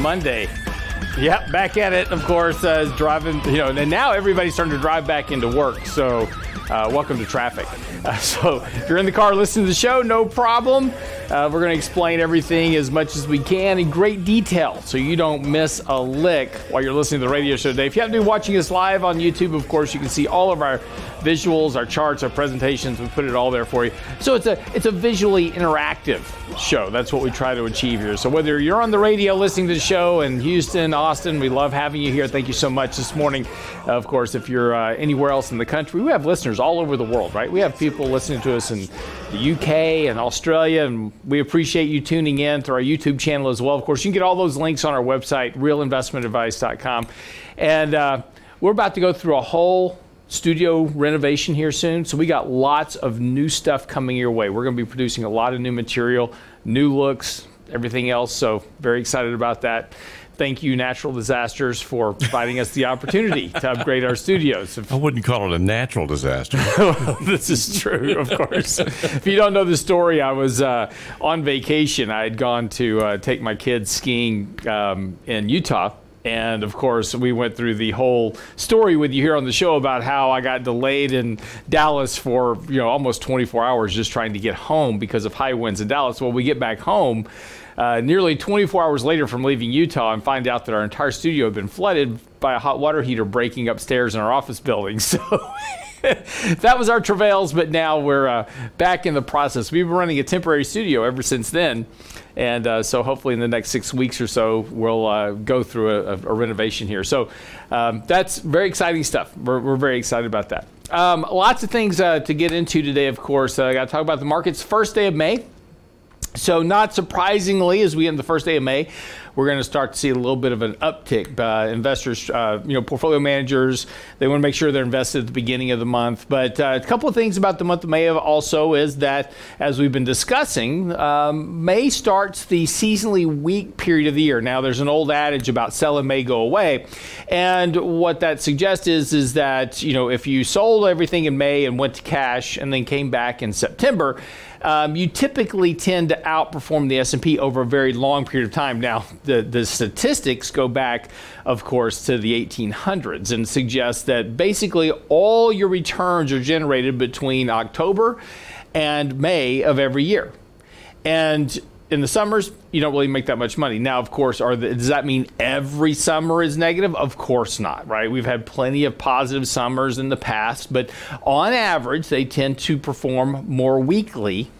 Monday. Yep, back at it, of course, uh, driving, you know, and now everybody's starting to drive back into work. So, uh, welcome to traffic. Uh, so, if you're in the car listening to the show, no problem. Uh, we're going to explain everything as much as we can in great detail so you don't miss a lick while you're listening to the radio show today. If you haven't been watching us live on YouTube, of course, you can see all of our visuals, our charts, our presentations. We put it all there for you. So it's a it's a visually interactive show. That's what we try to achieve here. So whether you're on the radio listening to the show in Houston, Austin, we love having you here. Thank you so much this morning. Of course, if you're uh, anywhere else in the country, we have listeners all over the world, right? We have people listening to us in the UK and Australia, and we appreciate you tuning in through our YouTube channel as well. Of course, you can get all those links on our website, realinvestmentadvice.com. And uh, we're about to go through a whole studio renovation here soon. So we got lots of new stuff coming your way. We're going to be producing a lot of new material, new looks, everything else. So very excited about that. Thank you, natural disasters, for providing us the opportunity to upgrade our studios. I wouldn't call it a natural disaster. this is true, of course. if you don't know the story, I was uh, on vacation. I had gone to uh, take my kids skiing um, in Utah and of course, we went through the whole story with you here on the show about how I got delayed in Dallas for you know almost 24 hours just trying to get home because of high winds in Dallas. Well, we get back home. Uh, nearly 24 hours later from leaving Utah and find out that our entire studio had been flooded by a hot water heater breaking upstairs in our office building. So that was our travails, but now we're uh, back in the process. We've been running a temporary studio ever since then. And uh, so hopefully in the next six weeks or so, we'll uh, go through a, a, renovation here. So um, that's very exciting stuff. We're, we're very excited about that. Um, lots of things uh, to get into today, of course. Uh, I got to talk about the markets. First day of May. So, not surprisingly, as we end the first day of May, we're going to start to see a little bit of an uptick. Uh, investors, uh, you know, portfolio managers, they want to make sure they're invested at the beginning of the month. But uh, a couple of things about the month of May also is that, as we've been discussing, um, May starts the seasonally weak period of the year. Now, there's an old adage about sell May, go away, and what that suggests is is that you know if you sold everything in May and went to cash and then came back in September um, you typically tend to outperform the S&P over a very long period of time. Now, the, the statistics go back, of course, to the 1800s and suggest that basically all your returns are generated between October and May of every year. And in the summers, you don't really make that much money. Now, of course, are the, does that mean every summer is negative? Of course not, right? We've had plenty of positive summers in the past, but on average, they tend to perform more weakly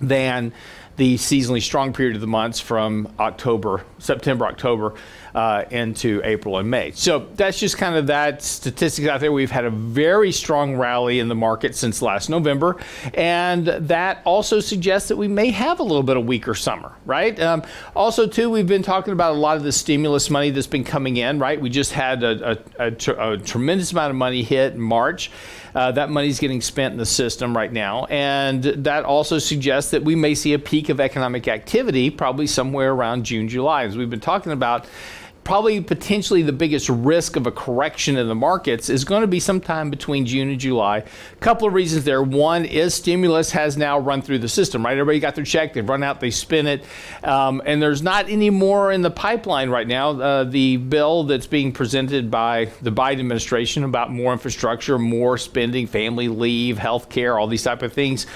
than the seasonally strong period of the months from October, September, October uh, into April and May. So that's just kind of that statistics out there. We've had a very strong rally in the market since last November, and that also suggests that we may have a little bit of weaker summer, right? Um, also, too, we've been talking about a lot of the stimulus money that's been coming in, right? We just had a, a, a, tr- a tremendous amount of money hit in March. Uh, that money's getting spent in the system right now. And that also suggests that we may see a peak of economic activity probably somewhere around June, July. As we've been talking about, probably potentially the biggest risk of a correction in the markets is going to be sometime between June and July. A couple of reasons there. One is stimulus has now run through the system, right? Everybody got their check, they've run out, they spin it, um, and there's not any more in the pipeline right now. Uh, the bill that's being presented by the Biden administration about more infrastructure, more spending, family leave, health care, all these type of things,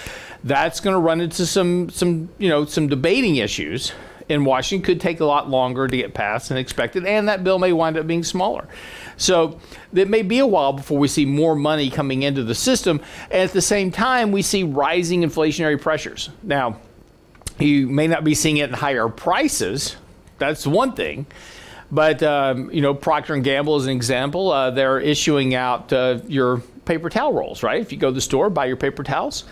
that's going to run into some some you know some debating issues in Washington could take a lot longer to get passed than expected, and that bill may wind up being smaller. So it may be a while before we see more money coming into the system. And at the same time, we see rising inflationary pressures. Now, you may not be seeing it in higher prices. That's one thing. But um, you know, Procter and Gamble is an example. Uh, they're issuing out uh, your paper towel rolls, right? If you go to the store, buy your paper towels,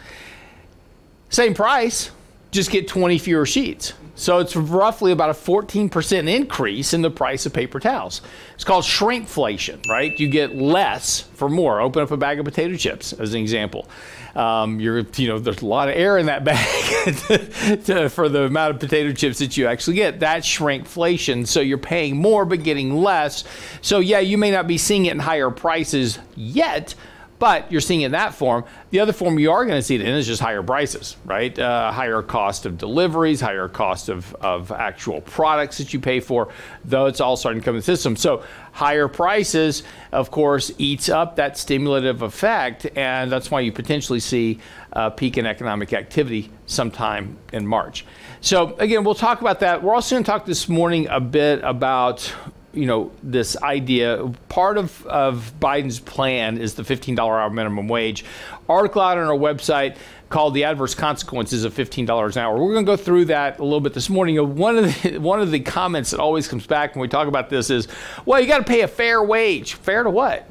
same price, just get 20 fewer sheets. So it's roughly about a 14% increase in the price of paper towels. It's called shrinkflation, right? You get less for more. Open up a bag of potato chips as an example. Um, you're, you know, there's a lot of air in that bag to, to, for the amount of potato chips that you actually get. That's shrinkflation. So you're paying more but getting less. So yeah, you may not be seeing it in higher prices yet, but you're seeing in that form. The other form you are going to see it in is just higher prices, right? Uh, higher cost of deliveries, higher cost of, of actual products that you pay for, though it's all starting to come in the system. So higher prices, of course, eats up that stimulative effect, and that's why you potentially see a peak in economic activity sometime in March. So again, we'll talk about that. We're also going to talk this morning a bit about you know this idea part of, of biden's plan is the $15 hour minimum wage. Article out on our website called the adverse consequences of $15 an hour. We're going to go through that a little bit this morning. One of the one of the comments that always comes back when we talk about this is well you got to pay a fair wage. Fair to what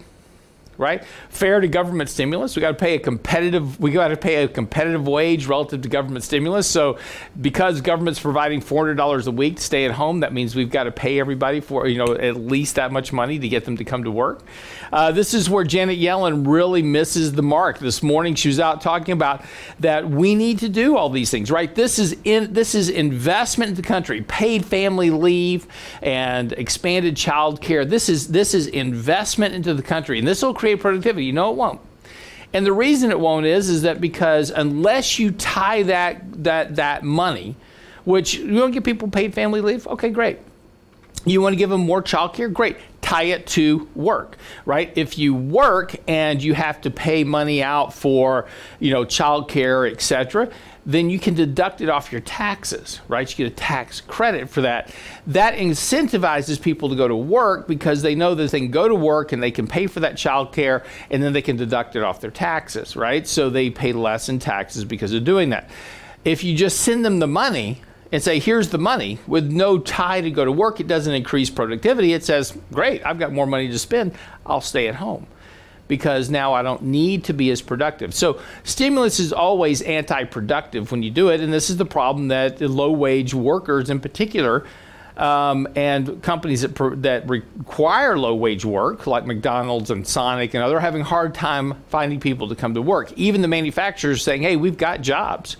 right? Fair to government stimulus. We got to pay a competitive. We got to pay a competitive wage relative to government stimulus. So, because government's providing four hundred dollars a week to stay at home, that means we've got to pay everybody for you know at least that much money to get them to come to work. Uh, this is where Janet Yellen really misses the mark. This morning, she was out talking about that we need to do all these things, right? This is in this is investment in the country, paid family leave and expanded child care. This is this is investment into the country, and this will create create productivity. Know it won't. And the reason it won't is is that because unless you tie that that that money, which you want to give people paid family leave, okay, great. You want to give them more child care? Great. Tie it to work, right? If you work and you have to pay money out for, you know, child care, et cetera, then you can deduct it off your taxes, right? You get a tax credit for that. That incentivizes people to go to work because they know that they can go to work and they can pay for that child care and then they can deduct it off their taxes, right? So they pay less in taxes because of doing that. If you just send them the money, and say, here's the money with no tie to go to work, it doesn't increase productivity. It says, great, I've got more money to spend, I'll stay at home because now I don't need to be as productive. So stimulus is always anti-productive when you do it, and this is the problem that low-wage workers in particular. Um, and companies that, that require low wage work, like McDonald's and Sonic and other, are having hard time finding people to come to work. Even the manufacturers saying, hey, we've got jobs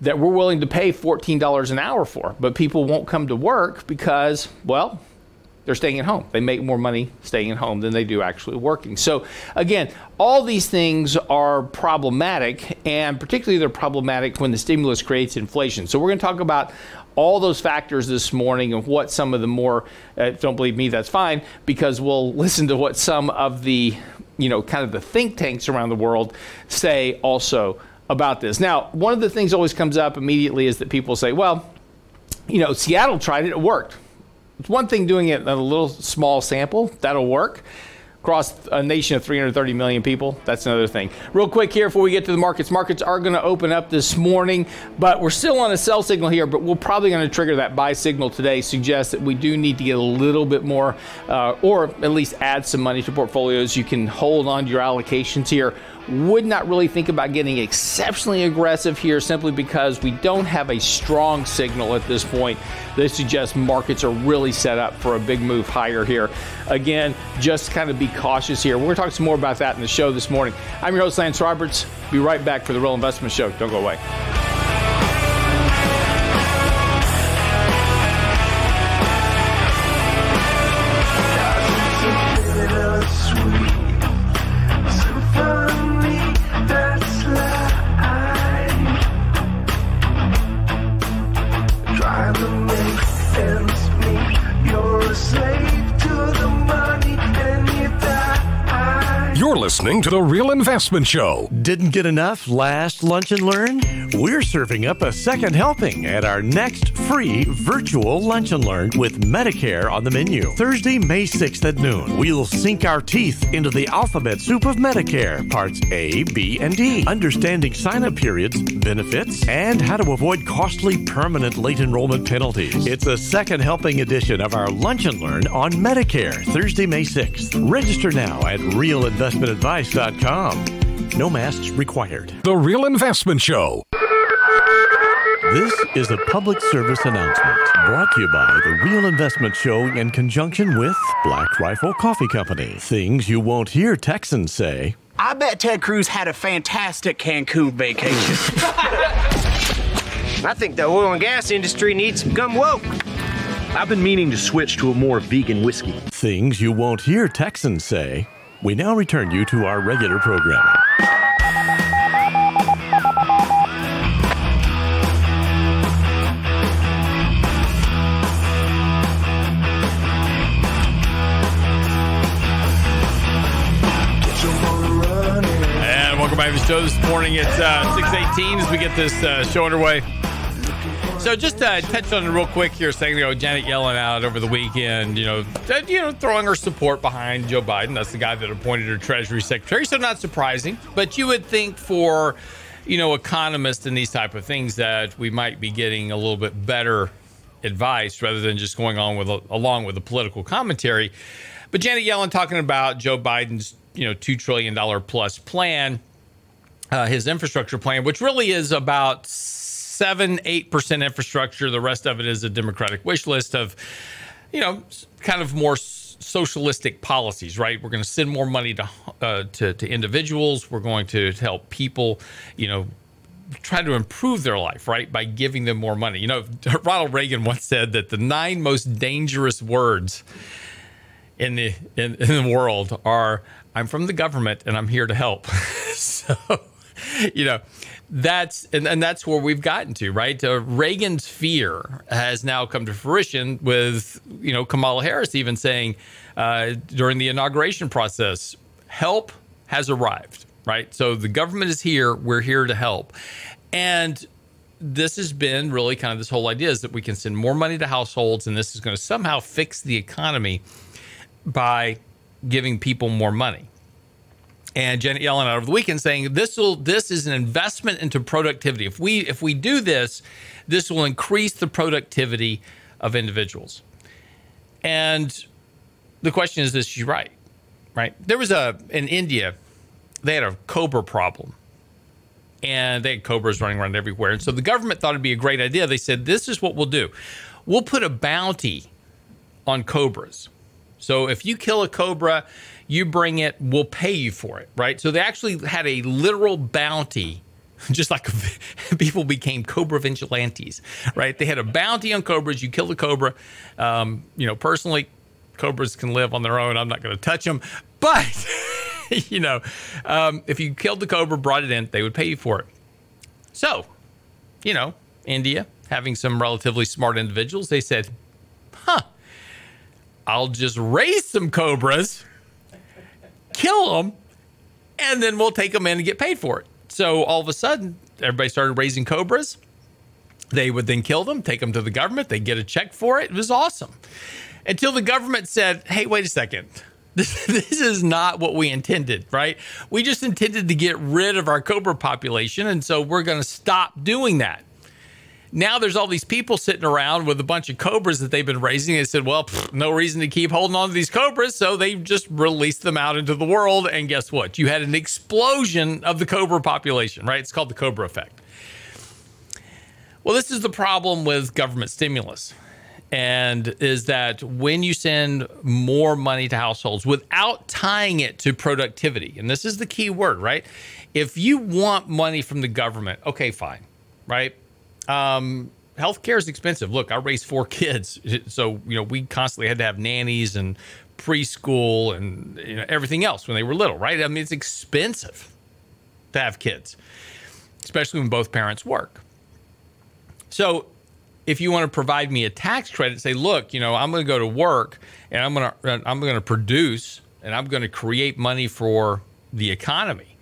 that we're willing to pay $14 an hour for, but people won't come to work because, well, they're staying at home. They make more money staying at home than they do actually working. So, again, all these things are problematic, and particularly they're problematic when the stimulus creates inflation. So, we're going to talk about all those factors this morning and what some of the more, uh, don't believe me, that's fine, because we'll listen to what some of the, you know, kind of the think tanks around the world say also about this. Now, one of the things always comes up immediately is that people say, well, you know, Seattle tried it, it worked. It's one thing doing it in a little small sample, that'll work. Across a nation of 330 million people, that's another thing. Real quick here before we get to the markets. Markets are going to open up this morning, but we're still on a sell signal here, but we're probably going to trigger that buy signal today. Suggests that we do need to get a little bit more, uh, or at least add some money to portfolios. You can hold on to your allocations here would not really think about getting exceptionally aggressive here simply because we don't have a strong signal at this point that suggests markets are really set up for a big move higher here. Again, just kind of be cautious here. We're going to talk some more about that in the show this morning. I'm your host, Lance Roberts. Be right back for the Real Investment Show. Don't go away. Listening to The Real Investment Show. Didn't get enough last lunch and learn? We're serving up a second helping at our next free virtual lunch and learn with Medicare on the menu. Thursday, May 6th at noon, we'll sink our teeth into the alphabet soup of Medicare, parts A, B, and D, understanding sign up periods, benefits, and how to avoid costly permanent late enrollment penalties. It's a second helping edition of our lunch and learn on Medicare, Thursday, May 6th. Register now at realinvestment advice.com. No masks required. The Real Investment Show. This is a public service announcement brought to you by the Real Investment Show in conjunction with Black Rifle Coffee Company. Things you won't hear Texans say. I bet Ted Cruz had a fantastic Cancun vacation. I think the oil and gas industry needs some gum woke. I've been meaning to switch to a more vegan whiskey. Things you won't hear Texans say. We now return you to our regular programming. And welcome back to the show this morning. It's uh, 618 as we get this uh, show underway. So just uh, touch on it real quick here, saying you know Janet Yellen out over the weekend, you know, that, you know, throwing her support behind Joe Biden. That's the guy that appointed her Treasury Secretary. So not surprising, but you would think for you know economists and these type of things that we might be getting a little bit better advice rather than just going on with along with the political commentary. But Janet Yellen talking about Joe Biden's you know two trillion dollar plus plan, uh, his infrastructure plan, which really is about seven eight percent infrastructure. The rest of it is a Democratic wish list of you know kind of more socialistic policies. Right, we're going to send more money to, uh, to to individuals. We're going to help people. You know try to improve their life, right, by giving them more money. You know, Ronald Reagan once said that the nine most dangerous words in the in, in the world are "I'm from the government and I'm here to help." so, you know, that's and, and that's where we've gotten to, right? Uh, Reagan's fear has now come to fruition with you know Kamala Harris even saying uh, during the inauguration process, "Help has arrived." right? So the government is here. We're here to help. And this has been really kind of this whole idea is that we can send more money to households and this is going to somehow fix the economy by giving people more money. And Janet Yellen out over the weekend saying this will this is an investment into productivity. If we if we do this, this will increase the productivity of individuals. And the question is, is she right? Right? There was a in India, they had a cobra problem and they had cobras running around everywhere. And so the government thought it'd be a great idea. They said, This is what we'll do we'll put a bounty on cobras. So if you kill a cobra, you bring it, we'll pay you for it, right? So they actually had a literal bounty. Just like people became cobra vigilantes, right? They had a bounty on cobras. You kill a cobra. Um, you know, personally, cobras can live on their own. I'm not going to touch them, but you know, um, if you killed the cobra, brought it in, they would pay you for it. So, you know, India having some relatively smart individuals, they said, "Huh, I'll just raise some cobras, kill them, and then we'll take them in and get paid for it." So all of a sudden, everybody started raising cobras. They would then kill them, take them to the government. They get a check for it. It was awesome. Until the government said, "Hey, wait a second this, this is not what we intended, right? We just intended to get rid of our cobra population, and so we're going to stop doing that. Now there's all these people sitting around with a bunch of cobras that they've been raising. They said, well, pff, no reason to keep holding on to these cobras. So they just released them out into the world. And guess what? You had an explosion of the cobra population, right? It's called the cobra effect. Well, this is the problem with government stimulus and is that when you send more money to households without tying it to productivity, and this is the key word, right? If you want money from the government, okay, fine, right? Um, healthcare is expensive. Look, I raised four kids, so you know we constantly had to have nannies and preschool and you know, everything else when they were little, right? I mean, it's expensive to have kids, especially when both parents work. So if you want to provide me a tax credit, say, look, you know, I'm going to go to work and I'm going to I'm going to produce and I'm going to create money for the economy,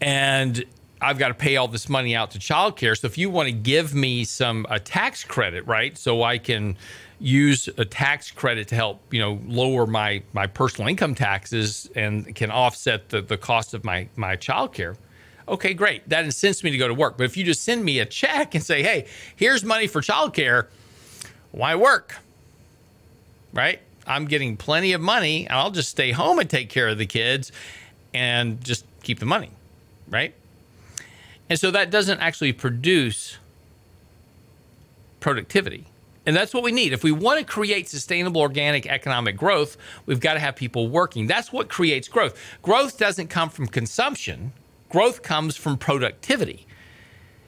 and I've got to pay all this money out to childcare. So if you want to give me some a tax credit, right, so I can use a tax credit to help you know lower my my personal income taxes and can offset the, the cost of my my childcare okay, great. That incents me to go to work. But if you just send me a check and say, hey, here's money for childcare, why work? Right? I'm getting plenty of money. I'll just stay home and take care of the kids and just keep the money. Right? And so that doesn't actually produce productivity. And that's what we need. If we want to create sustainable organic economic growth, we've got to have people working. That's what creates growth. Growth doesn't come from consumption, growth comes from productivity.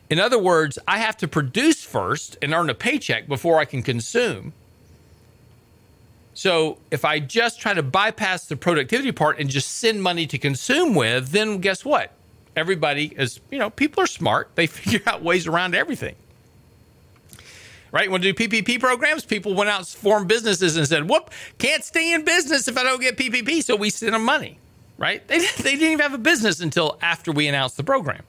In other words, I have to produce first and earn a paycheck before I can consume. So if I just try to bypass the productivity part and just send money to consume with, then guess what? Everybody is, you know, people are smart. They figure out ways around everything. Right? When do PPP programs, people went out and formed businesses and said, whoop, can't stay in business if I don't get PPP. So we send them money. Right? They, they didn't even have a business until after we announced the program.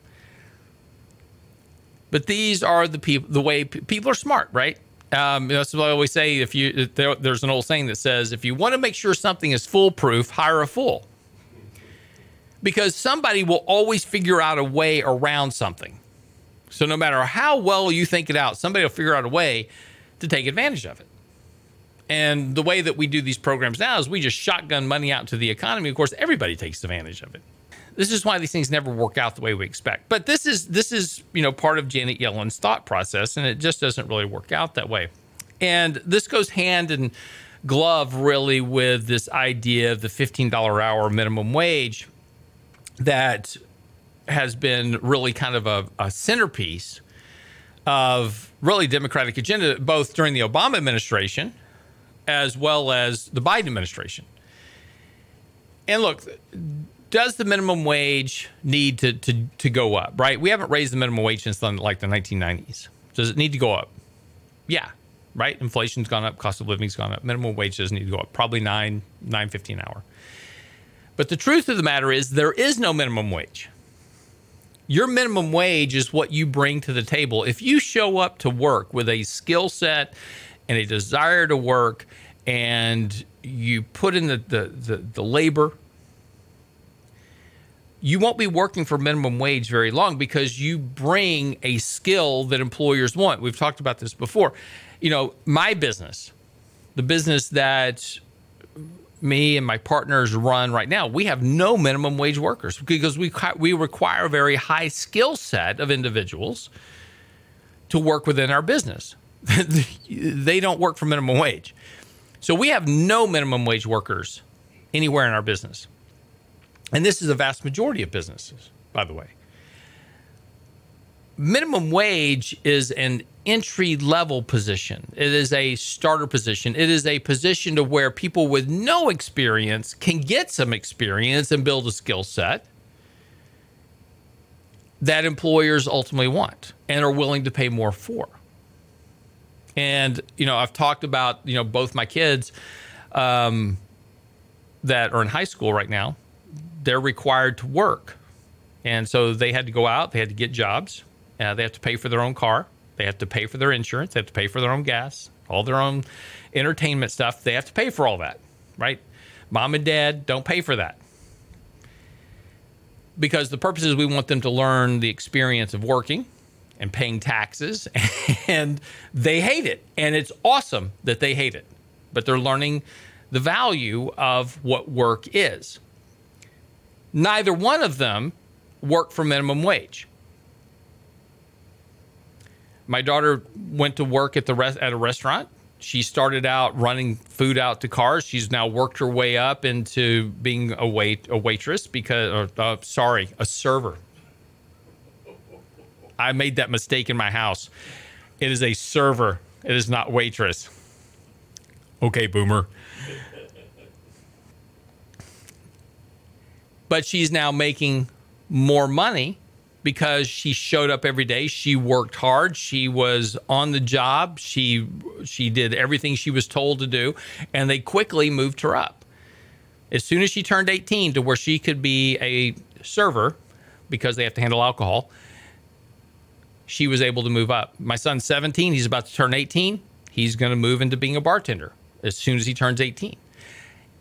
But these are the people, the way people are smart, right? Um, that's what I always say. If you there, there's an old saying that says, if you want to make sure something is foolproof, hire a fool, because somebody will always figure out a way around something. So no matter how well you think it out, somebody will figure out a way to take advantage of it. And the way that we do these programs now is we just shotgun money out to the economy. Of course, everybody takes advantage of it. This is why these things never work out the way we expect. But this is this is you know part of Janet Yellen's thought process, and it just doesn't really work out that way. And this goes hand in glove really with this idea of the $15 hour minimum wage that has been really kind of a, a centerpiece of really Democratic agenda, both during the Obama administration as well as the Biden administration. And look, does the minimum wage need to, to, to go up, right? We haven't raised the minimum wage since like the 1990s. Does it need to go up? Yeah, right? Inflation's gone up, cost of living's gone up. Minimum wage doesn't need to go up, probably nine, nine fifty an hour. But the truth of the matter is there is no minimum wage. Your minimum wage is what you bring to the table. If you show up to work with a skill set and a desire to work and you put in the, the, the, the labor you won't be working for minimum wage very long because you bring a skill that employers want. We've talked about this before. You know, my business, the business that me and my partners run right now, we have no minimum wage workers because we we require a very high skill set of individuals to work within our business. they don't work for minimum wage. So we have no minimum wage workers anywhere in our business. And this is a vast majority of businesses, by the way. Minimum wage is an entry level position. It is a starter position. It is a position to where people with no experience can get some experience and build a skill set that employers ultimately want and are willing to pay more for. And you know, I've talked about you know both my kids um, that are in high school right now they're required to work. And so they had to go out, they had to get jobs, uh, they have to pay for their own car, they have to pay for their insurance, they have to pay for their own gas, all their own entertainment stuff. They have to pay for all that, right? Mom and dad don't pay for that. Because the purpose is we want them to learn the experience of working and paying taxes, and they hate it. And it's awesome that they hate it, but they're learning the value of what work is. Neither one of them work for minimum wage. My daughter went to work at the res- at a restaurant. She started out running food out to cars. She's now worked her way up into being a wait a waitress because uh, uh, sorry, a server. I made that mistake in my house. It is a server. It is not waitress. Okay, boomer. but she's now making more money because she showed up every day. She worked hard. She was on the job. She she did everything she was told to do and they quickly moved her up. As soon as she turned 18 to where she could be a server because they have to handle alcohol she was able to move up. My son's 17 he's about to turn 18 he's going to move into being a bartender as soon as he turns 18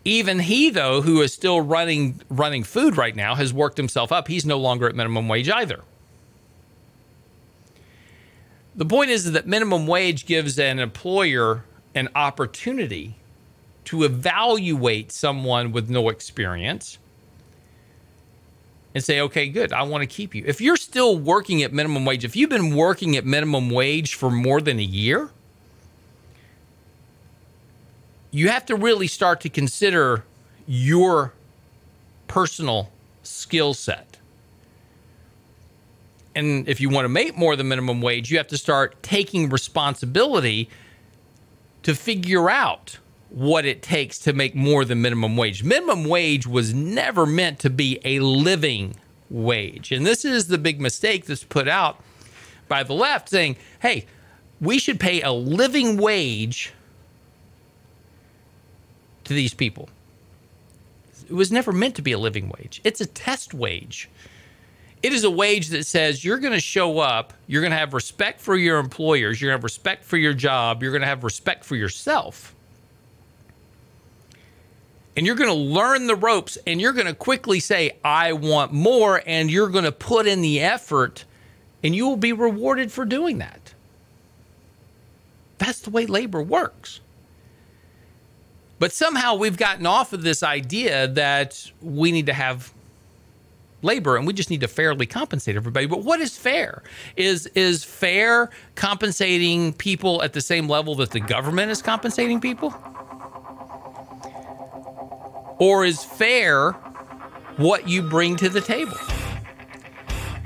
even he, though, who is still running running food right now, has worked himself up. He's no longer at minimum wage either. The point is that minimum wage gives an employer an opportunity to evaluate someone with no experience and say, okay, good, I want to keep you. If you're still working at minimum wage, if you've been working at minimum wage for more than a year, you have to really start to consider your personal skill set. And if you want to make more than minimum wage, you have to start taking responsibility to figure out what it takes to make more than minimum wage. Minimum wage was never meant to be a living wage. And this is the big mistake that's put out by the left saying, hey, we should pay a living wage to these people. It was never meant to be a living wage, it's a test wage. It is a wage that says you're going to show up, you're going to have respect for your employers, you're going to have respect for your job, you're going to have respect for yourself. And you're going to learn the ropes and you're going to quickly say, I want more. And you're going to put in the effort and you will be rewarded for doing that. That's the way labor works. But somehow we've gotten off of this idea that we need to have labor and we just need to fairly compensate everybody. But what is fair? Is is fair compensating people at the same level that the government is compensating people? Or is fair what you bring to the table?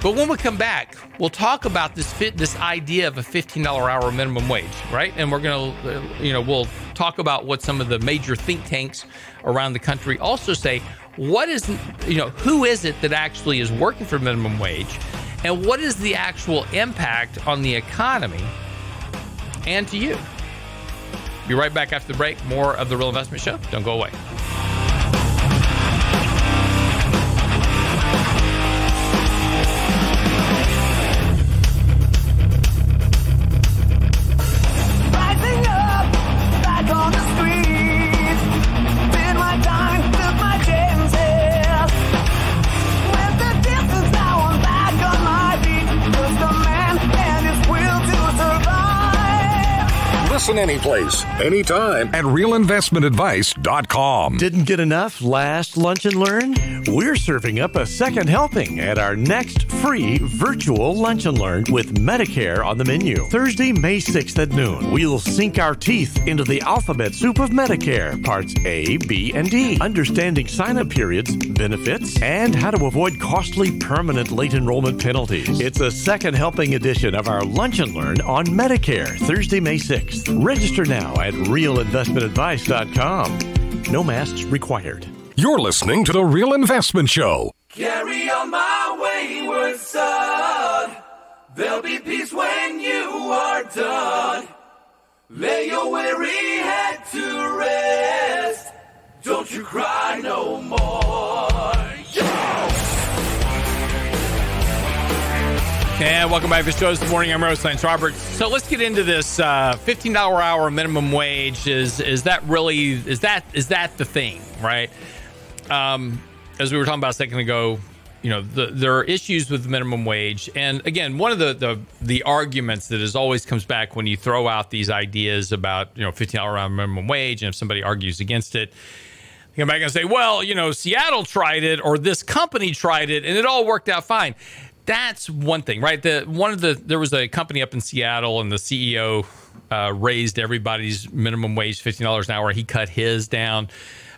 But when we come back, we'll talk about this fit, this idea of a $15 hour minimum wage, right? And we're going to, uh, you know, we'll talk about what some of the major think tanks around the country also say. What is, you know, who is it that actually is working for minimum wage? And what is the actual impact on the economy and to you? Be right back after the break. More of the Real Investment Show. Don't go away. Listen anyplace, anytime at realinvestmentadvice.com. Didn't get enough last lunch and learn? We're serving up a second helping at our next free virtual lunch and learn with Medicare on the menu. Thursday, May 6th at noon. We'll sink our teeth into the alphabet soup of Medicare, parts A, B, and D, understanding sign up periods, benefits, and how to avoid costly permanent late enrollment penalties. It's a second helping edition of our lunch and learn on Medicare, Thursday, May 6th. Register now at realinvestmentadvice.com. No masks required. You're listening to The Real Investment Show. Carry on my wayward son. There'll be peace when you are done. Lay your weary head to rest. Don't you cry no more. And welcome back to the show this morning. I'm Rose Lance Roberts. So let's get into this uh, $15 hour minimum wage. Is is that really is that is that the thing, right? Um, as we were talking about a second ago, you know, the, there are issues with minimum wage, and again, one of the, the the arguments that is always comes back when you throw out these ideas about you know $15 hour minimum wage, and if somebody argues against it, you come back and say, well, you know, Seattle tried it, or this company tried it, and it all worked out fine that's one thing, right? The one of the there was a company up in Seattle, and the CEO uh, raised everybody's minimum wage fifteen dollars an hour. He cut his down,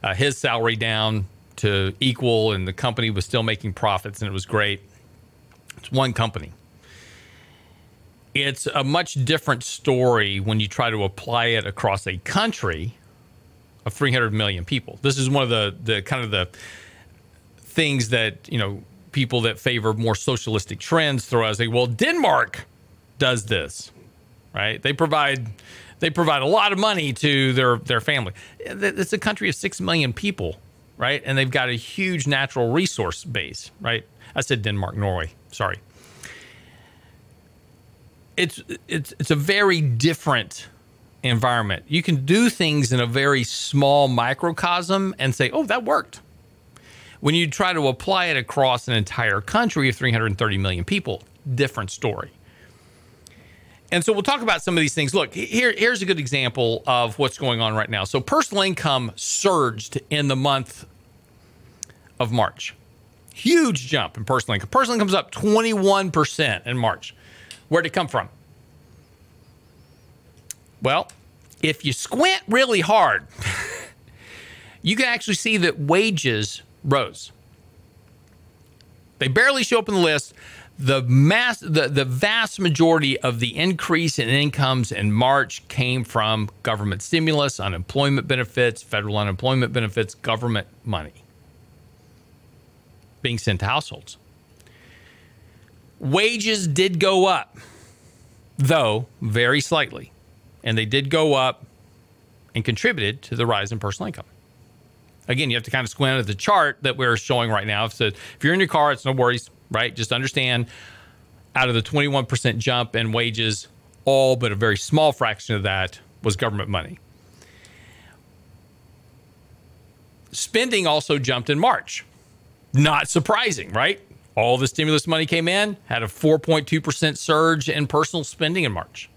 uh, his salary down to equal, and the company was still making profits, and it was great. It's one company. It's a much different story when you try to apply it across a country of 300 million people. This is one of the the kind of the things that you know people that favor more socialistic trends throw out say, well, Denmark does this, right? They provide they provide a lot of money to their their family. It's a country of six million people, right? And they've got a huge natural resource base, right? I said Denmark, Norway. Sorry. It's it's it's a very different environment. You can do things in a very small microcosm and say, "Oh, that worked." When you try to apply it across an entire country of 330 million people, different story. And so we'll talk about some of these things. Look, here, here's a good example of what's going on right now. So personal income surged in the month of March. Huge jump in personal income. Personal income's up 21% in March. Where'd it come from? Well, if you squint really hard, you can actually see that wages rose. They barely show up in the list. The mass, the, the vast majority of the increase in incomes in March came from government stimulus, unemployment benefits, federal unemployment benefits, government money being sent to households. Wages did go up, though very slightly, and they did go up and contributed to the rise in personal income. Again, you have to kind of squint at the chart that we're showing right now. So if you're in your car, it's no worries, right? Just understand out of the 21% jump in wages, all but a very small fraction of that was government money. Spending also jumped in March. Not surprising, right? All the stimulus money came in, had a 4.2% surge in personal spending in March.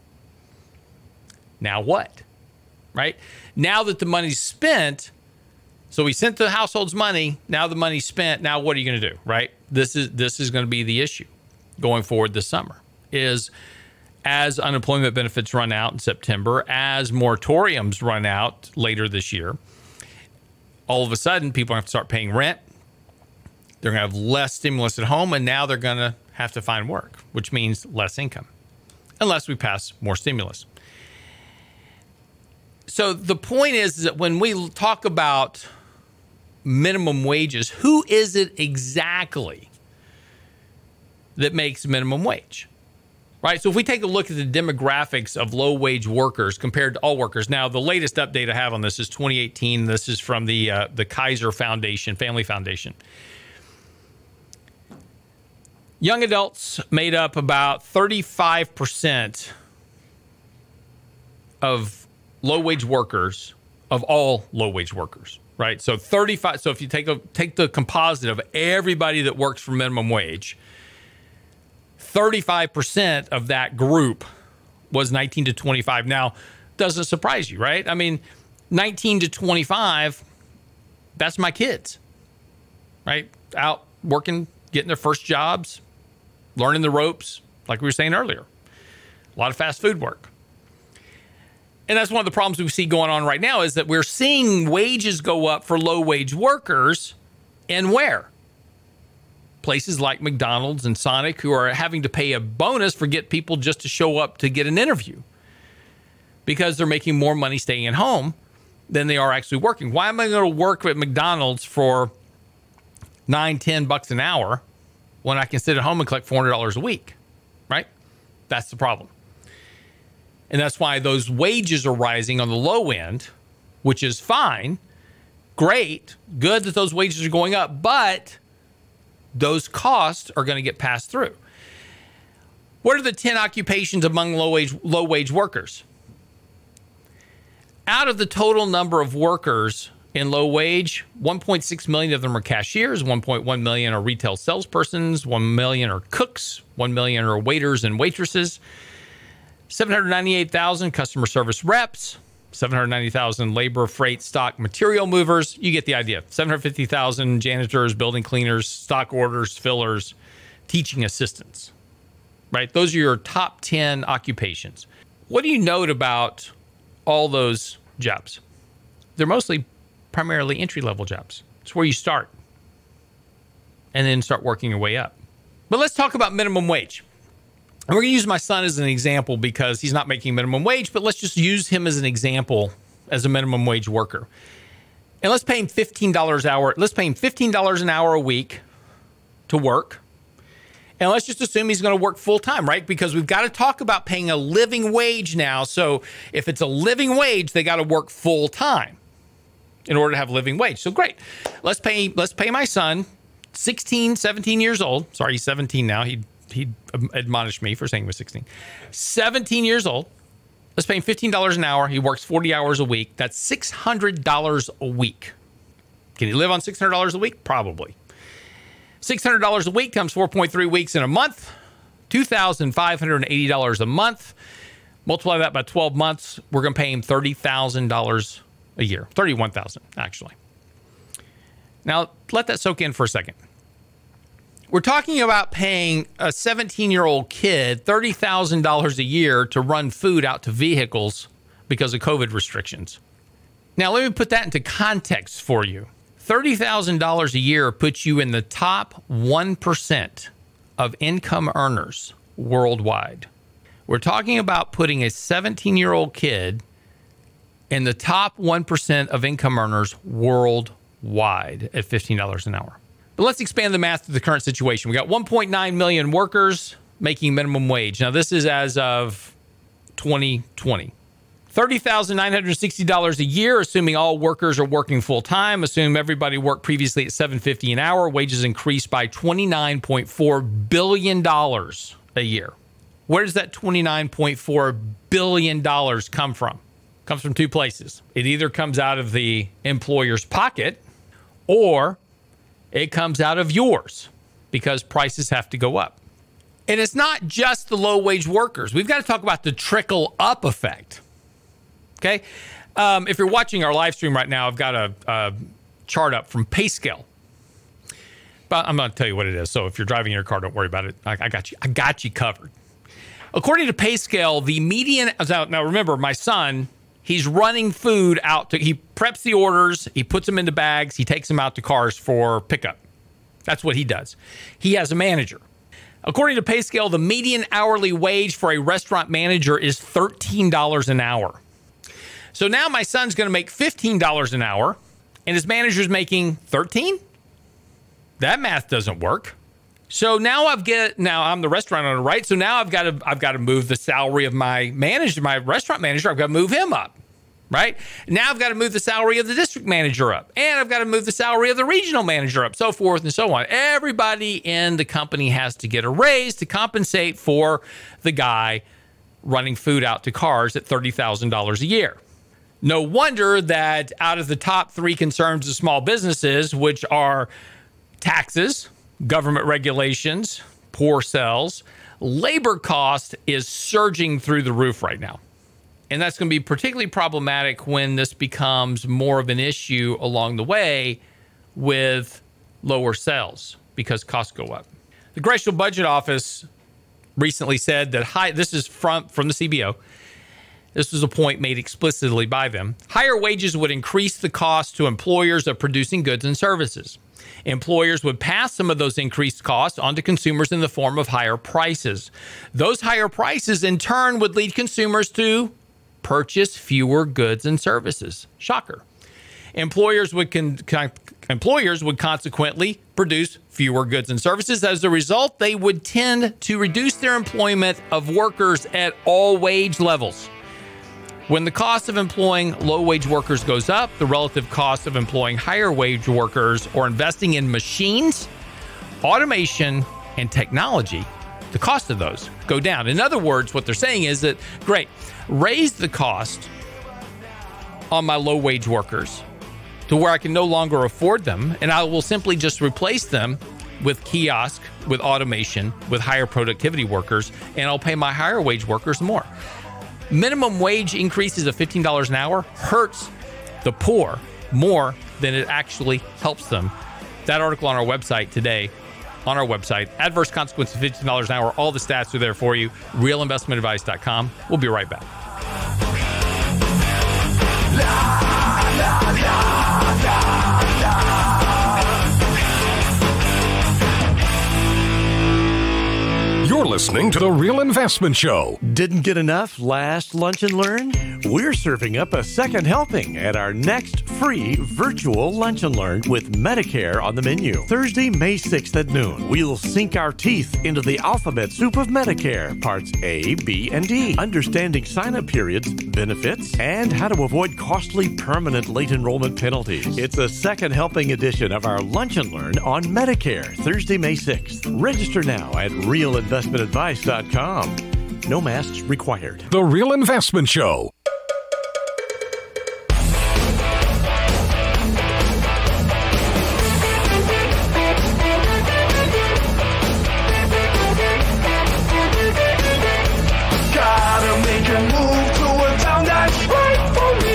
Now what? Right? Now that the money's spent, so we sent the households money, now the money's spent, now what are you going to do, right? This is this is going to be the issue going forward this summer. Is as unemployment benefits run out in September, as moratoriums run out later this year, all of a sudden people have to start paying rent, they're going to have less stimulus at home, and now they're going to have to find work, which means less income, unless we pass more stimulus. So the point is that when we talk about minimum wages, who is it exactly that makes minimum wage? Right. So if we take a look at the demographics of low wage workers compared to all workers, now the latest update I have on this is 2018. This is from the uh, the Kaiser Foundation, Family Foundation. Young adults made up about 35% of low wage workers of all low wage workers, right? So 35 so if you take a take the composite of everybody that works for minimum wage, 35% of that group was 19 to 25. Now, doesn't surprise you, right? I mean, 19 to 25 that's my kids. Right? Out working, getting their first jobs, learning the ropes, like we were saying earlier. A lot of fast food work. And that's one of the problems we see going on right now is that we're seeing wages go up for low wage workers and where? Places like McDonald's and Sonic who are having to pay a bonus for get people just to show up to get an interview because they're making more money staying at home than they are actually working. Why am I going to work at McDonald's for nine, ten bucks an hour when I can sit at home and collect $400 a week, right? That's the problem. And that's why those wages are rising on the low end, which is fine. Great. Good that those wages are going up, but those costs are going to get passed through. What are the 10 occupations among low wage low wage workers? Out of the total number of workers in low wage, 1.6 million of them are cashiers, 1.1 million are retail salespersons, 1 million are cooks, 1 million are waiters and waitresses, 798,000 customer service reps, 790,000 labor, freight, stock, material movers. You get the idea. 750,000 janitors, building cleaners, stock orders, fillers, teaching assistants. Right? Those are your top 10 occupations. What do you note about all those jobs? They're mostly primarily entry level jobs. It's where you start and then start working your way up. But let's talk about minimum wage. And we're going to use my son as an example because he's not making minimum wage, but let's just use him as an example as a minimum wage worker. And let's pay him $15 an hour. Let's pay him $15 an hour a week to work. And let's just assume he's going to work full time, right? Because we've got to talk about paying a living wage now. So if it's a living wage, they got to work full time in order to have a living wage. So great. Let's pay let's pay my son 16, 17 years old. Sorry, he's 17 now. He he admonished me for saying he was 16. 17 years old. Let's pay him $15 an hour. He works 40 hours a week. That's $600 a week. Can he live on $600 a week? Probably. $600 a week comes 4.3 weeks in a month, $2,580 a month. Multiply that by 12 months, we're going to pay him $30,000 a year. 31,000 actually. Now, let that soak in for a second. We're talking about paying a 17 year old kid $30,000 a year to run food out to vehicles because of COVID restrictions. Now, let me put that into context for you. $30,000 a year puts you in the top 1% of income earners worldwide. We're talking about putting a 17 year old kid in the top 1% of income earners worldwide at $15 an hour. But let's expand the math to the current situation. We got 1.9 million workers making minimum wage. Now, this is as of 2020. $30,960 a year, assuming all workers are working full time. Assume everybody worked previously at 750 an hour. Wages increased by $29.4 billion a year. Where does that $29.4 billion come from? Comes from two places. It either comes out of the employer's pocket or it comes out of yours because prices have to go up. And it's not just the low wage workers. We've got to talk about the trickle up effect. Okay. Um, if you're watching our live stream right now, I've got a, a chart up from PayScale. But I'm going to tell you what it is. So if you're driving your car, don't worry about it. I, I got you. I got you covered. According to PayScale, the median. Now, now remember, my son, he's running food out to. He preps the orders. He puts them into bags. He takes them out to cars for pickup. That's what he does. He has a manager. According to PayScale, the median hourly wage for a restaurant manager is $13 an hour. So now my son's going to make $15 an hour and his manager's making 13? That math doesn't work. So now I've get now I'm the restaurant owner, right? So now I've got to I've got to move the salary of my manager, my restaurant manager, I've got to move him up. Right? Now I've got to move the salary of the district manager up. And I've got to move the salary of the regional manager up, so forth and so on. Everybody in the company has to get a raise to compensate for the guy running food out to cars at $30,000 a year. No wonder that out of the top three concerns of small businesses, which are taxes, government regulations, poor sales, labor cost is surging through the roof right now. And that's going to be particularly problematic when this becomes more of an issue along the way with lower sales because costs go up. The Congressional Budget Office recently said that high this is from from the CBO this was a point made explicitly by them. Higher wages would increase the cost to employers of producing goods and services. Employers would pass some of those increased costs onto consumers in the form of higher prices. Those higher prices, in turn, would lead consumers to purchase fewer goods and services. Shocker. Employers would con- con- employers would consequently produce fewer goods and services. As a result, they would tend to reduce their employment of workers at all wage levels. When the cost of employing low wage workers goes up, the relative cost of employing higher wage workers or investing in machines, automation, and technology, the cost of those go down. In other words, what they're saying is that great, raise the cost on my low wage workers to where I can no longer afford them, and I will simply just replace them with kiosk, with automation, with higher productivity workers, and I'll pay my higher wage workers more minimum wage increases of $15 an hour hurts the poor more than it actually helps them. That article on our website today, on our website, adverse consequences of $15 an hour. All the stats are there for you. Realinvestmentadvice.com. We'll be right back. You're listening to The Real Investment Show. Didn't get enough last lunch and learn? We're serving up a second helping at our next free virtual lunch and learn with Medicare on the menu. Thursday, May 6th at noon, we'll sink our teeth into the alphabet soup of Medicare, parts A, B, and D, understanding sign up periods, benefits, and how to avoid costly permanent late enrollment penalties. It's a second helping edition of our lunch and learn on Medicare, Thursday, May 6th. Register now at realinvestmentadvice.com. No masks required. The Real Investment Show. Gotta make a move to a town that's right for me.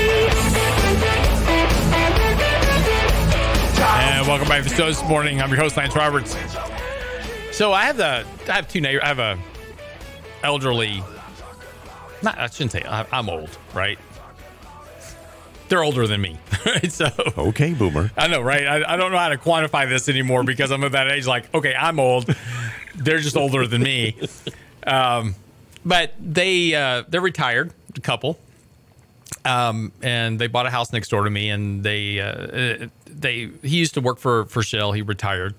And welcome back to the show this morning. I'm your host, Lance Roberts. So I have the I have two neighbors. I have a elderly. Not I shouldn't say I- I'm old, right? they're older than me. Right? So Okay, boomer. I know, right? I, I don't know how to quantify this anymore because I'm at that age. Like, okay, I'm old. They're just older than me. Um, but they uh, they're retired, a couple, um, and they bought a house next door to me. And they uh, they he used to work for for Shell. He retired,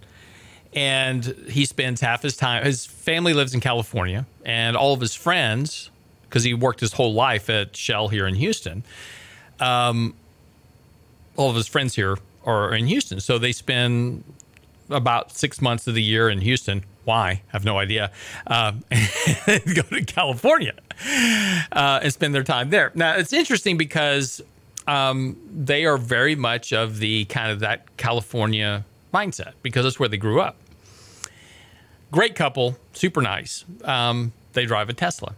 and he spends half his time. His family lives in California, and all of his friends, because he worked his whole life at Shell here in Houston. Um, all of his friends here are in Houston, so they spend about six months of the year in Houston. Why? I have no idea. Um, go to California uh, and spend their time there. Now it's interesting because um, they are very much of the kind of that California mindset because that's where they grew up. Great couple, super nice. Um, they drive a Tesla.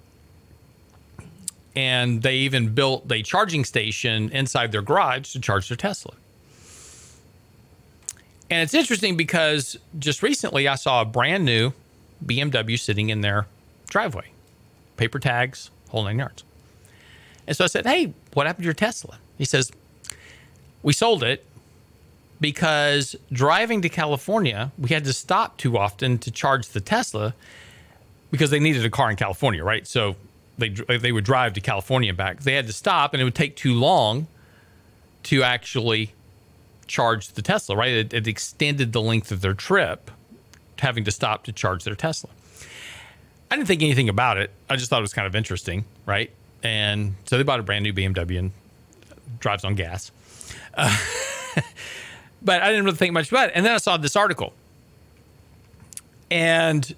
And they even built a charging station inside their garage to charge their Tesla. And it's interesting because just recently I saw a brand new BMW sitting in their driveway, paper tags, whole nine yards. And so I said, Hey, what happened to your Tesla? He says, We sold it because driving to California, we had to stop too often to charge the Tesla because they needed a car in California, right? So they they would drive to California and back. They had to stop, and it would take too long to actually charge the Tesla, right? It, it extended the length of their trip, having to stop to charge their Tesla. I didn't think anything about it. I just thought it was kind of interesting, right? And so they bought a brand new BMW and drives on gas. Uh, but I didn't really think much about it. And then I saw this article. And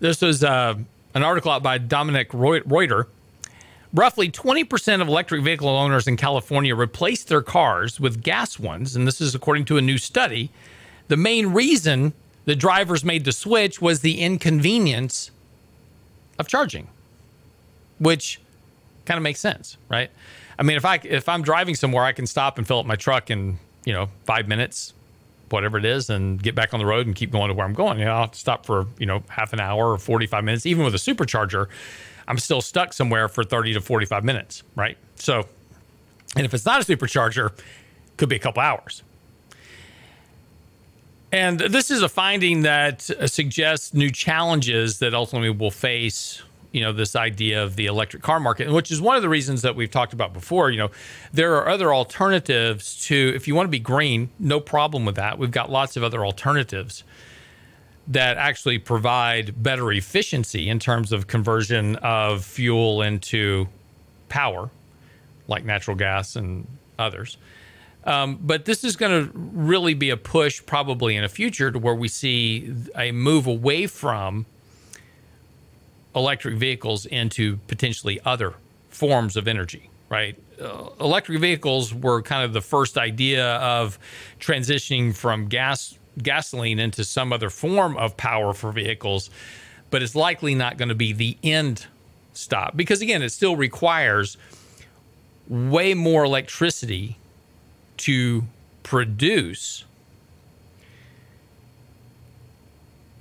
this was uh, an article out by Dominick Reuter. Roughly 20% of electric vehicle owners in California replaced their cars with gas ones. And this is according to a new study. The main reason the drivers made the switch was the inconvenience of charging, which kind of makes sense, right? I mean, if I if I'm driving somewhere, I can stop and fill up my truck in you know five minutes, whatever it is, and get back on the road and keep going to where I'm going. You know, I'll stop for you know half an hour or 45 minutes. Even with a supercharger, I'm still stuck somewhere for 30 to 45 minutes, right? So, and if it's not a supercharger, could be a couple hours. And this is a finding that suggests new challenges that ultimately we'll face, you know, this idea of the electric car market, which is one of the reasons that we've talked about before. You know, there are other alternatives to, if you want to be green, no problem with that. We've got lots of other alternatives that actually provide better efficiency in terms of conversion of fuel into power, like natural gas and others. Um, but this is going to really be a push, probably in the future, to where we see a move away from electric vehicles into potentially other forms of energy. Right, uh, electric vehicles were kind of the first idea of transitioning from gas gasoline into some other form of power for vehicles, but it's likely not going to be the end stop because again, it still requires way more electricity to produce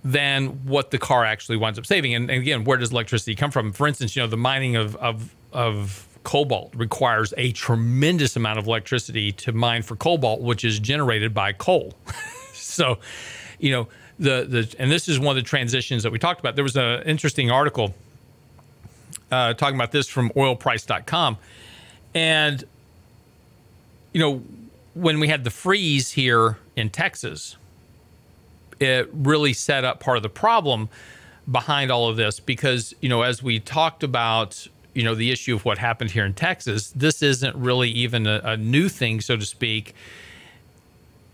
than what the car actually winds up saving. And, and, again, where does electricity come from? For instance, you know, the mining of, of, of cobalt requires a tremendous amount of electricity to mine for cobalt, which is generated by coal. so, you know, the, the, and this is one of the transitions that we talked about. There was an interesting article uh, talking about this from oilprice.com. And, you know, when we had the freeze here in Texas, it really set up part of the problem behind all of this because, you know, as we talked about, you know, the issue of what happened here in Texas, this isn't really even a, a new thing, so to speak,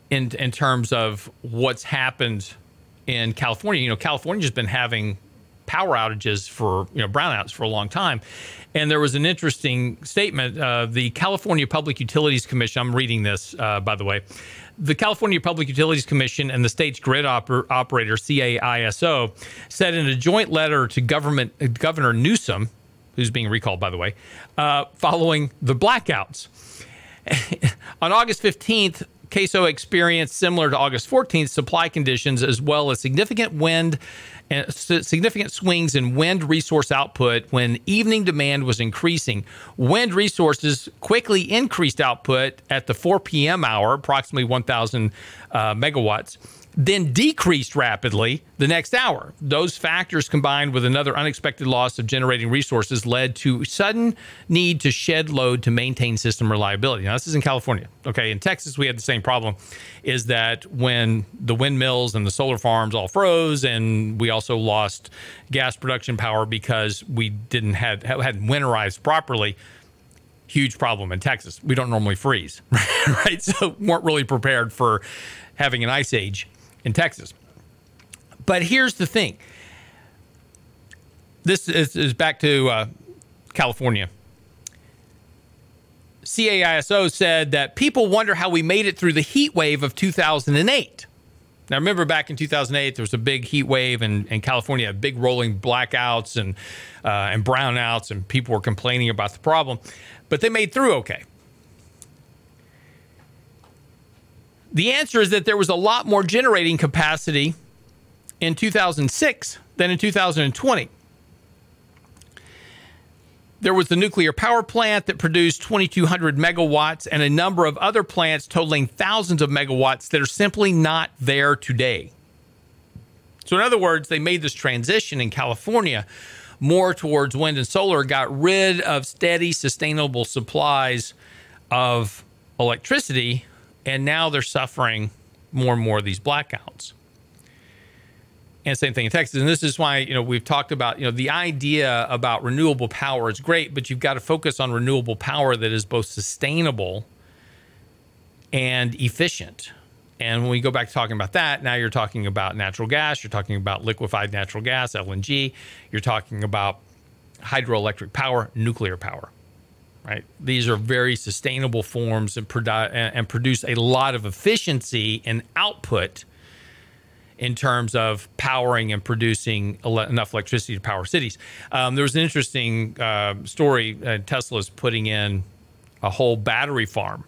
in in terms of what's happened in California. You know, California's been having power outages for you know brownouts for a long time. And there was an interesting statement. Uh, the California Public Utilities Commission. I'm reading this, uh, by the way. The California Public Utilities Commission and the state's grid oper- operator CAISO said in a joint letter to government uh, Governor Newsom, who's being recalled, by the way, uh, following the blackouts. On August 15th, CAISO experienced similar to August 14th supply conditions as well as significant wind and significant swings in wind resource output when evening demand was increasing. Wind resources quickly increased output at the 4 p.m. hour, approximately 1,000 uh, megawatts then decreased rapidly the next hour. Those factors combined with another unexpected loss of generating resources led to sudden need to shed load to maintain system reliability. Now this is in California. Okay, in Texas we had the same problem is that when the windmills and the solar farms all froze and we also lost gas production power because we didn't had hadn't winterized properly huge problem in Texas. We don't normally freeze, right? So weren't really prepared for having an ice age in Texas. But here's the thing. This is, is back to uh, California. CAISO said that people wonder how we made it through the heat wave of 2008. Now, remember back in 2008, there was a big heat wave in, in California, big rolling blackouts and, uh, and brownouts, and people were complaining about the problem, but they made through okay. The answer is that there was a lot more generating capacity in 2006 than in 2020. There was the nuclear power plant that produced 2,200 megawatts and a number of other plants totaling thousands of megawatts that are simply not there today. So, in other words, they made this transition in California more towards wind and solar, got rid of steady, sustainable supplies of electricity, and now they're suffering more and more of these blackouts. And same thing in Texas. And this is why, you know, we've talked about, you know, the idea about renewable power is great, but you've got to focus on renewable power that is both sustainable and efficient. And when we go back to talking about that, now you're talking about natural gas, you're talking about liquefied natural gas, LNG, you're talking about hydroelectric power, nuclear power. Right? These are very sustainable forms and, produ- and produce a lot of efficiency and output in terms of powering and producing ele- enough electricity to power cities. Um, there was an interesting uh, story. Uh, Tesla's putting in a whole battery farm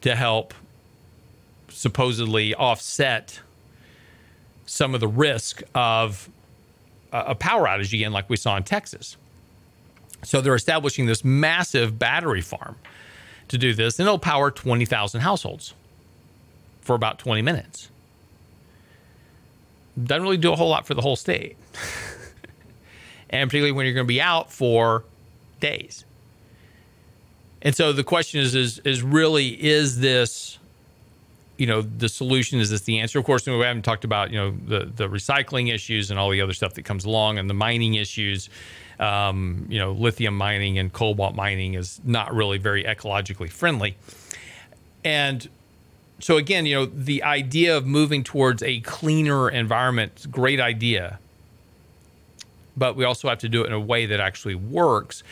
to help supposedly offset some of the risk of a power outage again, like we saw in Texas. So they're establishing this massive battery farm to do this, and it'll power 20,000 households for about 20 minutes doesn't really do a whole lot for the whole state. and particularly when you're going to be out for days. And so the question is, is, is really, is this, you know, the solution? Is this the answer? Of course, we haven't talked about, you know, the, the recycling issues and all the other stuff that comes along and the mining issues. Um, you know, lithium mining and cobalt mining is not really very ecologically friendly. And so again, you know, the idea of moving towards a cleaner environment, great idea. But we also have to do it in a way that actually works.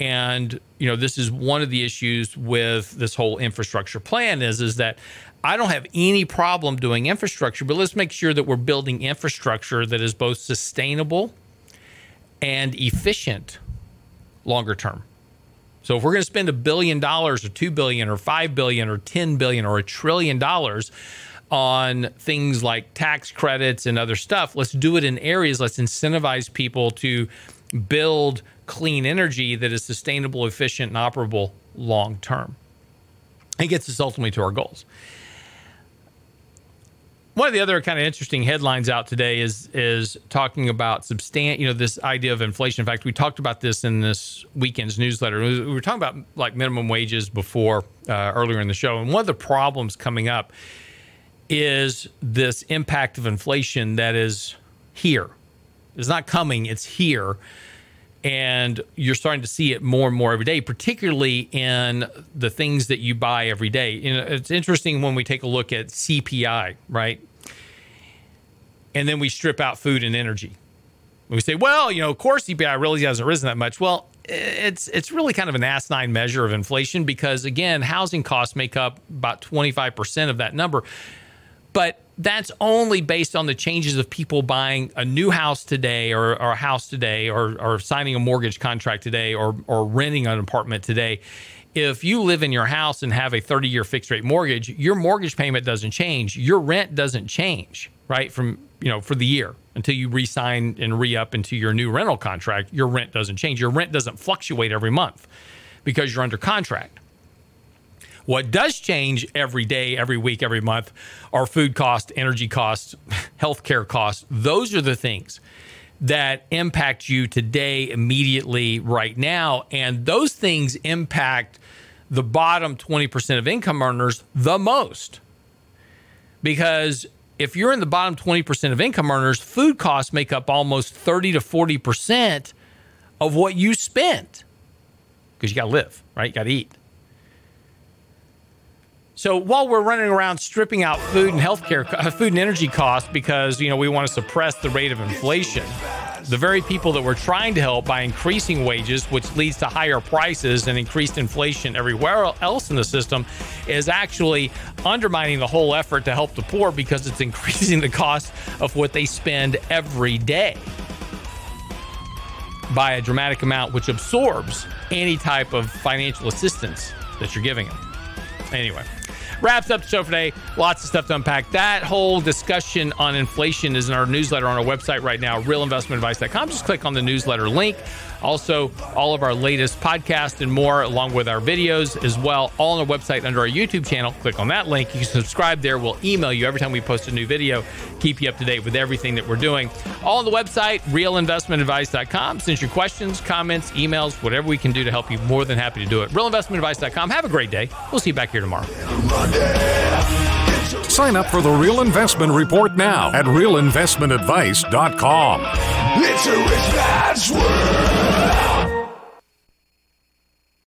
And, you know, this is one of the issues with this whole infrastructure plan is is that I don't have any problem doing infrastructure, but let's make sure that we're building infrastructure that is both sustainable and efficient longer term. So if we're going to spend a billion dollars or 2 billion or 5 billion or 10 billion or a trillion dollars on things like tax credits and other stuff, let's do it in areas let's incentivize people to build clean energy that is sustainable, efficient and operable long term. It gets us ultimately to our goals. One of the other kind of interesting headlines out today is is talking about substan- you know, this idea of inflation. In fact, we talked about this in this weekend's newsletter. We were talking about like minimum wages before uh, earlier in the show, and one of the problems coming up is this impact of inflation that is here. It's not coming; it's here, and you're starting to see it more and more every day, particularly in the things that you buy every day. You know, it's interesting when we take a look at CPI, right? And then we strip out food and energy. We say, well, you know, of course CPI really hasn't risen that much. Well, it's it's really kind of an asinine measure of inflation because again, housing costs make up about 25% of that number. But that's only based on the changes of people buying a new house today or, or a house today or, or signing a mortgage contract today or, or renting an apartment today. if you live in your house and have a 30 year fixed rate mortgage, your mortgage payment doesn't change. Your rent doesn't change, right? From, you know, for the year until you re sign and re up into your new rental contract, your rent doesn't change. Your rent doesn't fluctuate every month because you're under contract. What does change every day, every week, every month are food costs, energy costs, healthcare costs. Those are the things that impact you today, immediately, right now. And those things impact the bottom 20% of income earners the most. Because if you're in the bottom 20% of income earners, food costs make up almost 30 to 40% of what you spent because you got to live, right? You got to eat. So while we're running around stripping out food and healthcare, uh, food and energy costs because you know we want to suppress the rate of inflation, the very people that we're trying to help by increasing wages, which leads to higher prices and increased inflation everywhere else in the system, is actually undermining the whole effort to help the poor because it's increasing the cost of what they spend every day by a dramatic amount, which absorbs any type of financial assistance that you're giving them. Anyway, wraps up the show for today. Lots of stuff to unpack. That whole discussion on inflation is in our newsletter on our website right now, realinvestmentadvice.com. Just click on the newsletter link. Also, all of our latest podcasts and more, along with our videos as well, all on our website under our YouTube channel. Click on that link. You can subscribe there. We'll email you every time we post a new video, keep you up to date with everything that we're doing. All on the website, realinvestmentadvice.com. Send your questions, comments, emails, whatever we can do to help you. More than happy to do it. Realinvestmentadvice.com. Have a great day. We'll see you back here tomorrow. Sign up for the Real Investment Report now at realinvestmentadvice.com. It's a rich man's world.